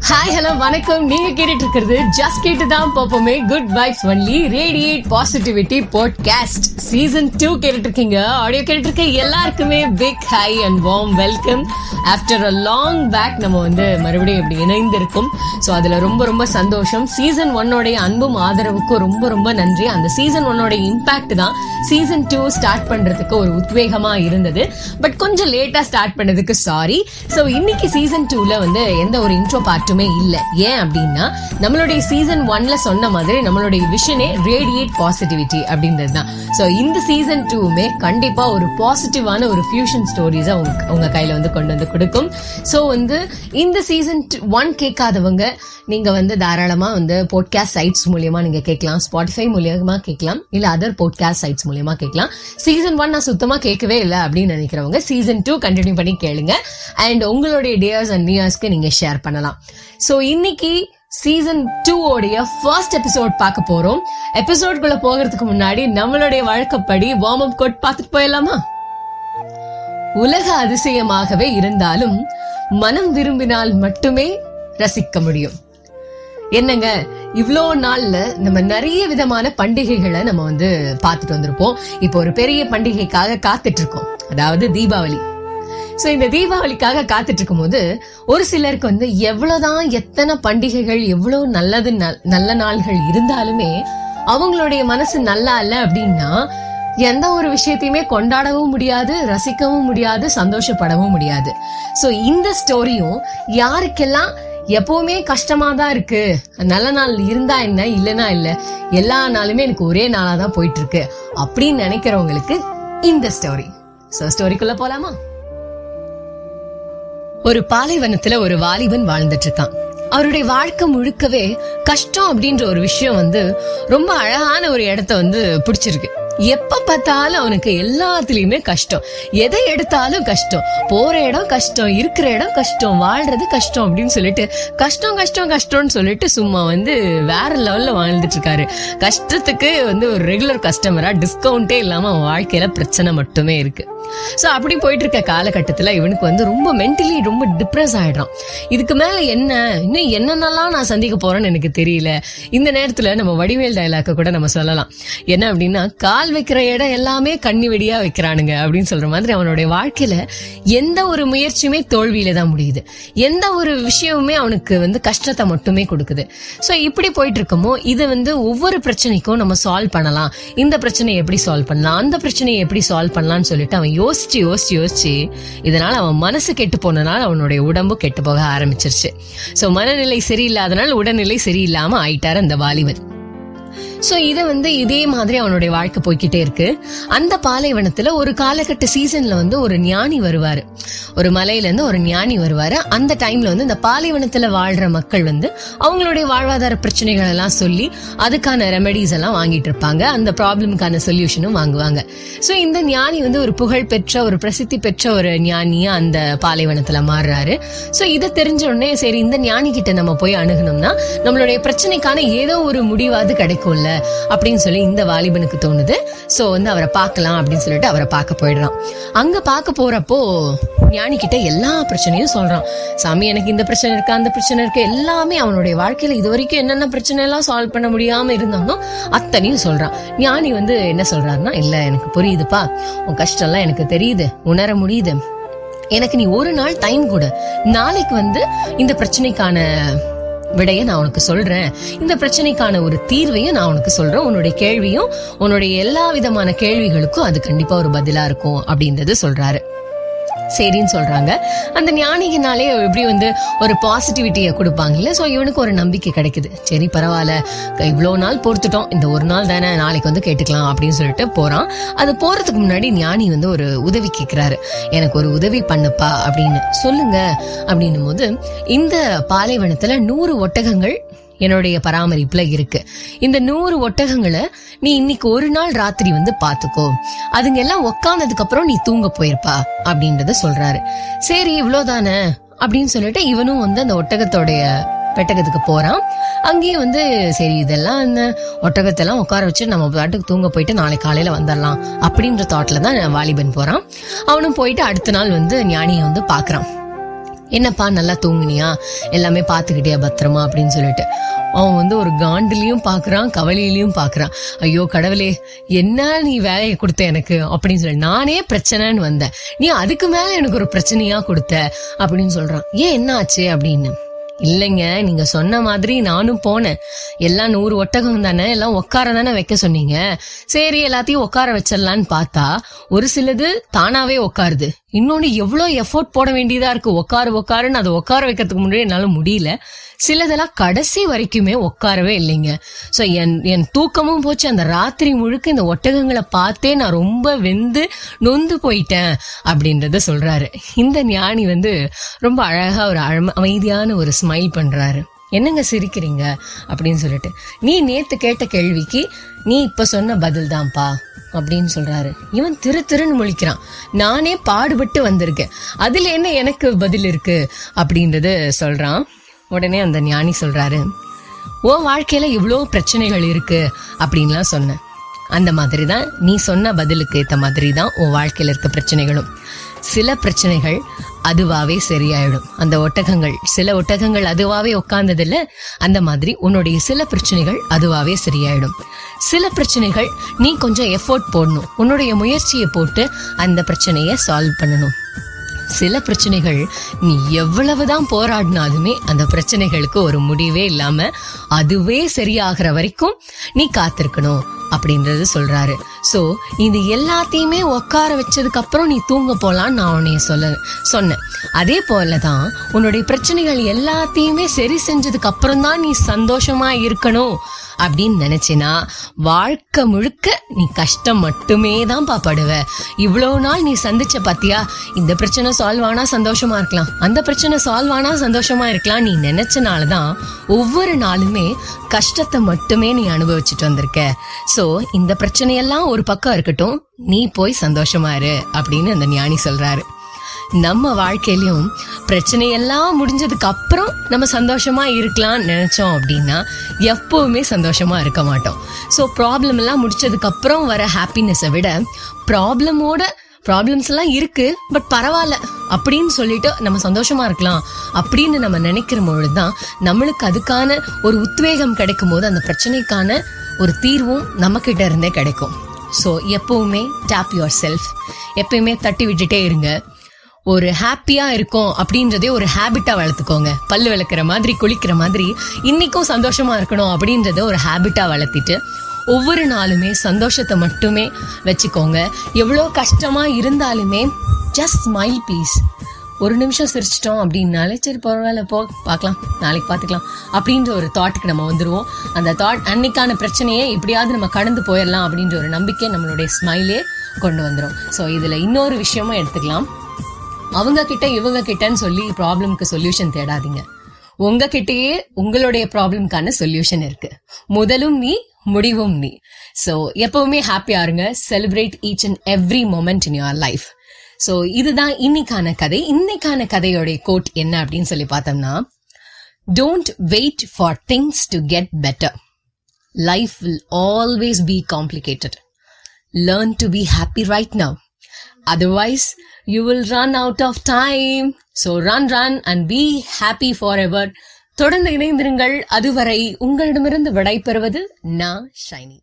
Hi hello வணக்கம். நீங்க கேட்டுட்டு இருக்கிறது ஜஸ்ட் கேட்டு தான் பார்ப்போமே good vibes only radiate positivity podcast season two கேட்டுட்டு இருக்கீங்க ஆடியோ கேட்டுட்டு இருக்க எல்லாருக்குமே big hi and warm welcome after a long back நம்ம வந்து மறுபடியும் இப்படி இணைந்திருக்கும். ஸோ அதுல ரொம்ப ரொம்ப சந்தோஷம். சீசன் ஒன்னோடைய அன்பும் ஆதரவுக்கும் ரொம்ப ரொம்ப நன்றி. அந்த சீசன் ஒன்னோட இம்பாக்ட் தான் சீசன் டூ ஸ்டார்ட் பண்றதுக்கு ஒரு உத்வேகமா இருந்தது. பட் கொஞ்சம் லேட்டா ஸ்டார்ட் பண்ணதுக்கு சாரி ஸோ இன்னைக்கு சீசன் டூல வந்து எந்த ஒரு இன்ட்ரோ மட்டுமே இல்ல. ஏன் அப்படின்னா நம்மளுடைய சீசன் ஒன்ல சொன்ன மாதிரி நம்மளுடைய விஷனே ரேடியேட் பாசிட்டிவிட்டி அப்படின்றது தான் ஸோ இந்த சீசன் டூவுமே கண்டிப்பா ஒரு பாசிட்டிவான ஒரு ஃபியூஷன் ஸ்டோரிஸை உங்க உங்க கையில வந்து கொண்டு வந்து கொடுக்கும். ஸோ வந்து இந்த சீசன் ஒன் கேட்காதவங்க நீங்க வந்து தாராளமா வந்து போட்காஸ்ட் சைட்ஸ் மூலியமா நீங்க கேட்கலாம். ஸ்பாட்டிஃபை மூலியமா கேட்கலாம். இல்ல அதர் போட்காஸ்ட் சைட்ஸ் மூலியமா கேட்கலாம். சீசன் ஒன் நான் சுத்தமா கேட்கவே இல்லை அப்படின்னு நினைக்கிறவங்க சீசன் டூ கண்டினியூ பண்ணி கேளுங்க. அண்ட் உங்களுடைய டேர்ஸ் அண்ட் நியர்ஸ்க்கு நீங்க ஷேர் பண்ணலாம். ஸோ இன்னைக்கு சீசன் டூ உடைய ஃபர்ஸ்ட் எபிசோட் பார்க்க போறோம். எபிசோட்குள்ள போகிறதுக்கு முன்னாடி நம்மளுடைய வழக்கப்படி வார்ம் அப் கோட் பார்த்துட்டு போயிடலாமா? உலக அதிசயமாகவே இருந்தாலும் மனம் விரும்பினால் மட்டுமே ரசிக்க முடியும். என்னங்க இவ்வளோ நாள்ல நம்ம நிறைய விதமான பண்டிகைகளை நம்ம வந்து பார்த்துட்டு வந்திருப்போம். இப்போ ஒரு பெரிய பண்டிகைக்காக காத்துட்டு இருக்கோம். அதாவது தீபாவளி. ஸோ இந்த தீபாவளிக்காக காத்துட்டு இருக்கும் போது ஒரு சிலருக்கு வந்து எவ்வளோதான் எத்தனை பண்டிகைகள் எவ்வளவு நல்லது நல்- நல்ல நாள்கள் இருந்தாலுமே அவங்களுடைய மனசு நல்லா இல்ல அப்படின்னா எந்த ஒரு விஷயத்தையுமே கொண்டாடவும் முடியாது ரசிக்கவும் முடியாது சந்தோஷப்படவும் முடியாது. சோ இந்த ஸ்டோரியும் யாருக்கெல்லாம் எப்பவுமே கஷ்டமா தான் இருக்கு நல்ல நாள் இருந்தா என்ன இல்லைனா இல்ல எல்லா நாளுமே எனக்கு ஒரே நாளா தான் போயிட்டு இருக்கு அப்படின்னு நினைக்கிறவங்களுக்கு இந்த ஸ்டோரி. சோ ஸ்டோரிக்குள்ள போலாமா? ஒரு பாலைவனத்துல ஒரு வாலிபன் வாழ்ந்துட்டு இருக்கான் அவருடைய வாழ்க்கை முழுக்கவே கஷ்டம் அப்படின்ற ஒரு விஷயம் வந்து ரொம்ப அழகான ஒரு இடத்த வந்து பிடிச்சிருக்கு. எப்ப பார்த்தாலும் அவனுக்கு எல்லாத்துலயுமே கஷ்டம். எதை எடுத்தாலும் கஷ்டம். போற இடம் கஷ்டம் இருக்கிற இடம் கஷ்டம் வாழ்றது கஷ்டம் அப்படின்னு சொல்லிட்டு கஷ்டம் கஷ்டம் கஷ்டம்னு சொல்லிட்டு சும்மா வந்து வேற லெவல்ல வாழ்ந்துட்டு இருக்காரு கஷ்டத்துக்கு வந்து ஒரு ரெகுலர் கஸ்டமரா டிஸ்கவுண்டே இல்லாம அவன் வாழ்க்கையில பிரச்சனை மட்டுமே இருக்கு. ஸோ அப்படி போயிட்டு இருக்க காலகட்டத்துல இவனுக்கு வந்து ரொம்ப மென்டலி ரொம்ப டிப்ரெஸ் ஆயிடுறான். இதுக்கு மேல என்ன? இன்னும் என்னென்னலாம் நான் சந்திக்க போறேன்னு எனக்கு தெரியல. இந்த நேரத்துல நம்ம வடிவேல் டைலாக்க கூட நம்ம சொல்லலாம். என்ன அப்படின்னா கால் வைக்கிற இடம் எல்லாமே கண்ணி வெடியா வைக்கிறானுங்க அப்படின்னு சொல்ற மாதிரி அவனுடைய வாழ்க்கையில எந்த ஒரு முயற்சியுமே தோல்வியில தான் முடியுது. எந்த ஒரு விஷயமுமே அவனுக்கு வந்து கஷ்டத்தை மட்டுமே கொடுக்குது. சோ இப்படி போயிட்டு இருக்கமோ இது வந்து ஒவ்வொரு பிரச்சனைக்கும் நம்ம சால்வ் பண்ணலாம். இந்த பிரச்சனையை எப்படி சால்வ் பண்ணலாம்? அந்த பிரச்சனையை எப்படி சால்வ் பண்ணலாம்னு சொல்லிட்டு அவன் யோசிச்சு யோசிச்சு யோசிச்சு இதனால அவன் மனசு கெட்டு போனனால அவனுடைய உடம்பு கெட்டு போக ஆரம்பிச்சிருச்சு. சோ மனநிலை சரியில்லாதனால உடல்நிலை சரியில்லாம ஆயிட்டார் அந்த வாலிபர். சோ இது வந்து இதே மாதிரி அவனுடைய வாழ்க்கை போய்க்கிட்டே இருக்கு. அந்த பாலைவனத்துல ஒரு காலகட்ட சீசன்ல வந்து ஒரு ஞானி வருவாரு. ஒரு மலையில இருந்து ஒரு ஞானி வருவாரு. அந்த டைம்ல வந்து இந்த பாலைவனத்துல வாழ்ற மக்கள் வந்து அவங்களுடைய வாழ்வாதார பிரச்சனைகள் எல்லாம் சொல்லி அதுக்கான ரெமெடிஸ் எல்லாம் வாங்கிட்டு இருப்பாங்க. அந்த ப்ராப்ளமுக்கான சொல்யூஷனும் வாங்குவாங்க. சோ இந்த ஞானி வந்து ஒரு புகழ் பெற்ற ஒரு பிரசித்தி பெற்ற ஒரு ஞானியா அந்த பாலைவனத்துல மாறுறாரு. சோ இதை தெரிஞ்ச உடனே சரி இந்த ஞானி கிட்ட நம்ம போய் அணுகணும்னா நம்மளுடைய பிரச்சனைக்கான ஏதோ ஒரு முடிவாது கிடைக்கும்ல. அப்படின்னு சொல்லி இந்த வாலிபனுக்கு தோணுது. சோ வந்து அவரை பார்க்கலாம் அப்படின்னு சொல்லிட்டு அவரை பார்க்க போயிடுறான். அங்க பார்க்க போறப்போ ஞானி கிட்ட எல்லா பிரச்சனையும் சொல்றான். சாமி எனக்கு இந்த பிரச்சனை இருக்கு? அந்த பிரச்சனை இருக்கு? எல்லாமே அவனுடைய வாழ்க்கையில இது வரைக்கும் என்னென்ன பிரச்சனை எல்லாம் சால்வ் பண்ண முடியாம இருந்தானோ அத்தனையும் சொல்றான். ஞானி வந்து என்ன சொல்றாருன்னா இல்ல எனக்கு புரியுதுப்பா. உன் கஷ்டம் எல்லாம் எனக்கு தெரியுது. உணர முடியுது. எனக்கு நீ ஒரு நாள் டைம் கொடு. நாளைக்கு வந்து இந்த பிரச்சனைக்கான விடைய நான் உனக்கு சொல்றேன். இந்த பிரச்சனைக்கான ஒரு தீர்வையும் நான் உனக்கு சொல்றேன். உன்னுடைய கேள்வியும் உன்னுடைய எல்லா விதமான கேள்விகளுக்கும் அது கண்டிப்பா ஒரு பதிலா இருக்கும் அப்படின்றது சொல்றாரு. சரின்னு சொல்றாங்க. அந்த ஞானிகினாலே எப்படி வந்து ஒரு பாசிட்டிவிட்டியை கொடுப்பாங்கல்ல? ஸோ இவனுக்கு ஒரு நம்பிக்கை கிடைக்குது. சரி பரவாயில்ல. இவ்வளோ நாள் பொறுத்துட்டோம். இந்த ஒரு நாள் தானே நாளைக்கு வந்து கேட்டுக்கலாம் அப்படின்னு சொல்லிட்டு போறான். அது போறதுக்கு முன்னாடி ஞானி வந்து ஒரு உதவி கேட்கிறாரு எனக்கு ஒரு உதவி பண்ணுப்பா அப்படின்னு. சொல்லுங்க. அப்படின்னும் போது இந்த பாலைவனத்துல நூறு ஒட்டகங்கள் என்னுடைய பராமரிப்புல இருக்கு. இந்த நூறு ஒட்டகங்களை நீ இன்னைக்கு ஒரு நாள் ராத்திரி வந்து பாத்துக்கோ. அதுங்க எல்லாம் உக்காந்ததுக்கு அப்புறம் நீ தூங்க போயிருப்பா அப்படின்றத சொல்றாரு. சரி இவ்வளவுதானே அப்படின்னு சொல்லிட்டு இவனும் வந்து அந்த ஒட்டகத்தோடைய பெட்டகத்துக்கு போறான். அங்கேயும் வந்து சரி இதெல்லாம் என்ன ஒட்டகத்தெல்லாம் உட்கார வச்சு நம்ம பாட்டுக்கு தூங்க போயிட்டு நாளைக்கு காலையில வந்துடலாம் அப்படின்ற தாட்ல தான் வாலிபன் போறான். அவனும் போயிட்டு அடுத்த நாள் வந்து ஞானியை வந்து பாக்குறான். என்னப்பா நல்லா தூங்குனியா? எல்லாமே பார்த்துக்கிட்டியா பத்திரமா அப்படின்னு சொல்லிட்டு. அவன் வந்து ஒரு காண்டிலையும் பார்க்குறான் கவலையிலையும் பார்க்குறான். ஐயோ கடவுளே என்ன நீ வேலையை கொடுத்த எனக்கு? அப்படின்னு சொல்லி நானே பிரச்சனைன்னு வந்தேன். நீ அதுக்கு மேலே எனக்கு ஒரு பிரச்சனையா கொடுத்த? அப்படின்னு சொல்கிறான் ஏன் என்ன ஆச்சு அப்படின்னு? இல்லைங்க நீங்க சொன்ன மாதிரி நானும் போனேன். எல்லாம் நூறு ஒட்டகம் தானே எல்லாம் உட்கார தானே வைக்க சொன்னீங்க. சரி எல்லாத்தையும் உட்கார வச்சிடலான்னு பார்த்தா ஒரு சிலது தானாவே உட்காருது. இன்னொன்று எவ்வளோ எஃபோர்ட் போட வேண்டியதாக இருக்குது உட்காரு உட்காருன்னு அதை உட்கார வைக்கிறதுக்கு முன்னாடி என்னால் முடியல. சிலதெல்லாம் கடைசி வரைக்குமே உட்காரவே இல்லைங்க. ஸோ என் என் தூக்கமும் போச்சு. அந்த ராத்திரி முழுக்க இந்த ஒட்டகங்களை பார்த்தே நான் ரொம்ப வெந்து நொந்து போயிட்டேன் அப்படின்றத சொல்கிறாரு இந்த ஞானி வந்து ரொம்ப அழகாக ஒரு அழம- அமைதியான ஒரு ஸ்மைல் பண்ணுறாரு என்னங்க சிரிக்கிறீங்க? அப்படின்னு சொல்லிட்டு. நீ நேற்று கேட்ட கேள்விக்கு நீ இப்போ சொன்ன பதில் தான்ப்பா அப்படின்னு சொல்றாரு. இவன் திரு திருன்னு முழிக்கிறான். நானே பாடுபட்டு வந்திருக்கேன். அதுல என்ன எனக்கு பதில் இருக்கு? அப்படின்றது சொல்றான். உடனே அந்த ஞானி சொல்றாரு உன் வாழ்க்கையில இவ்வளோ பிரச்சனைகள் இருக்கு அப்படின்லாம் சொன்னேன். அந்த மாதிரி தான் நீ சொன்ன பதிலுக்கு ஏத்த மாதிரி தான் உன் வாழ்க்கையில இருக்க பிரச்சனைகளும். சில பிரச்சனைகள் அதுவாவே சரியாயிடும். அந்த ஒட்டகங்கள் சில ஒட்டகங்கள் அதுவாவே உட்கார்ந்ததில்ல அந்த மாதிரி உன்னுடைய சில பிரச்சனைகள் அதுவாவே சரியாயிடும். சில பிரச்சனைகள் நீ கொஞ்சம் எஃபோர்ட் போடணும். உன்னுடைய முயற்சியை போட்டு அந்த பிரச்சனையை சால்வ் பண்ணணும். சில பிரச்சனைகள் நீ எவ்வளவுதான் போராடினாலுமே அந்த பிரச்சனைகளுக்கு ஒரு முடிவே இல்லாம அதுவே சரியாகிற வரைக்கும் நீ காத்திருக்கணும் அப்படின்றது சொல்றாரு. சோ இது எல்லாத்தையுமே உட்கார வச்சதுக்கு அப்புறம் நீ தூங்க போலான்னு நான் உன்னைய சொல்ல சொன்னேன். அதே போலதான் உன்னுடைய பிரச்சனைகள் எல்லாத்தையுமே சரி செஞ்சதுக்கு அப்புறம் தான் நீ சந்தோஷமா இருக்கணும். அப்படின்னு நினைச்சினா வாழ்க்கை முழுக்க நீ கஷ்டம் மட்டுமே தான் பாப்படுவ இவ்வளவு நாள் நீ சந்திச்ச பாத்தியா இந்த பிரச்சனை சால்வ் ஆனா சந்தோஷமா இருக்கலாம். அந்த பிரச்சனை சால்வ் ஆனா சந்தோஷமா இருக்கலாம் நீ நினைச்சனாலதான் ஒவ்வொரு நாளுமே கஷ்டத்தை மட்டுமே நீ அனுபவிச்சுட்டு வந்திருக்க. சோ இந்த பிரச்சனையெல்லாம் ஒரு பக்கம் இருக்கட்டும் நீ போய் சந்தோஷமா இரு அப்படின்னு அந்த ஞானி சொல்றாரு. நம்ம வாழ்க்கையிலயும் பிரச்சனையெல்லாம் முடிஞ்சதுக்கு அப்புறம் நம்ம சந்தோஷமா இருக்கலாம்னு நினைச்சோம் அப்படின்னா எப்பவுமே சந்தோஷமா இருக்க மாட்டோம். ஸோ ப்ராப்ளம் எல்லாம் முடிச்சதுக்கு அப்புறம் வர ஹாப்பினஸை விட ப்ராப்ளமோட ப்ராப்ளம்ஸ் எல்லாம் இருக்கு பட் பரவாயில்ல. அப்படின்னு சொல்லிட்டு நம்ம சந்தோஷமா இருக்கலாம். அப்படின்னு நம்ம நினைக்கிற பொழுதுதான் நம்மளுக்கு அதுக்கான ஒரு உத்வேகம் கிடைக்கும் போது அந்த பிரச்சனைக்கான ஒரு தீர்வும் நம்ம கிட்ட இருந்தே கிடைக்கும். ஸோ எப்பவுமே டேப் யுவர் செல்ஃப் எப்பயுமே தட்டி விட்டுட்டே இருங்க. ஒரு ஹாப்பியா இருக்கும் அப்படின்றதே ஒரு ஹேபிட்டா வளர்த்துக்கோங்க. பல்லு விளக்குற மாதிரி குளிக்கிற மாதிரி இன்னைக்கும் சந்தோஷமா இருக்கணும் அப்படின்றத ஒரு ஹேபிட்டா வளர்த்திட்டு ஒவ்வொரு நாளுமே சந்தோஷத்தை மட்டுமே வச்சுக்கோங்க. எவ்வளோ கஷ்டமா இருந்தாலுமே ஜஸ்ட் ஸ்மைல் ப்ளீஸ் ஒரு நிமிஷம் சிரிச்சிட்டோம் அப்படின்னாலே சரி பரவாயில்ல போ பார்க்கலாம் நாளைக்கு பார்த்துக்கலாம் அப்படின்ற ஒரு தாட்டுக்கு நம்ம வந்துடுவோம் அந்த தாட் அன்னைக்கான பிரச்சனையை எப்படியாவது நம்ம கடந்து போயிடலாம் அப்படின்ற ஒரு நம்பிக்கை நம்மளுடைய ஸ்மைலே கொண்டு வந்துடும் ஸோ இதில் இன்னொரு விஷயமும் எடுத்துக்கலாம். அவங்க கிட்ட இவங்க கிட்டன்னு சொல்லி ப்ராப்ளம்க்கு சொல்யூஷன் தேடாதீங்க. உங்ககிட்டயே உங்களுடைய ப்ராப்ளம்க்கான சொல்யூஷன் இருக்கு. முதலும் நீ முடிவும் நீ. ஸோ எப்பவுமே ஹாப்பியா இருங்க. Celebrate each and every moment in your life so இதுதான் இன்னைக்கான கதை. இன்னைக்கான கதையோடைய கோட் என்ன அப்படின்னு சொல்லி பார்த்தோம்னா don't wait for things to get better life will always be complicated learn to be happy right now Otherwise, you will run out of time. So run, run and be happy forever. தொடர்ந்து இணைந்திருங்கள் அதுவரை உங்களிடமிருந்து விடைபெறுவது நான் ஷைனி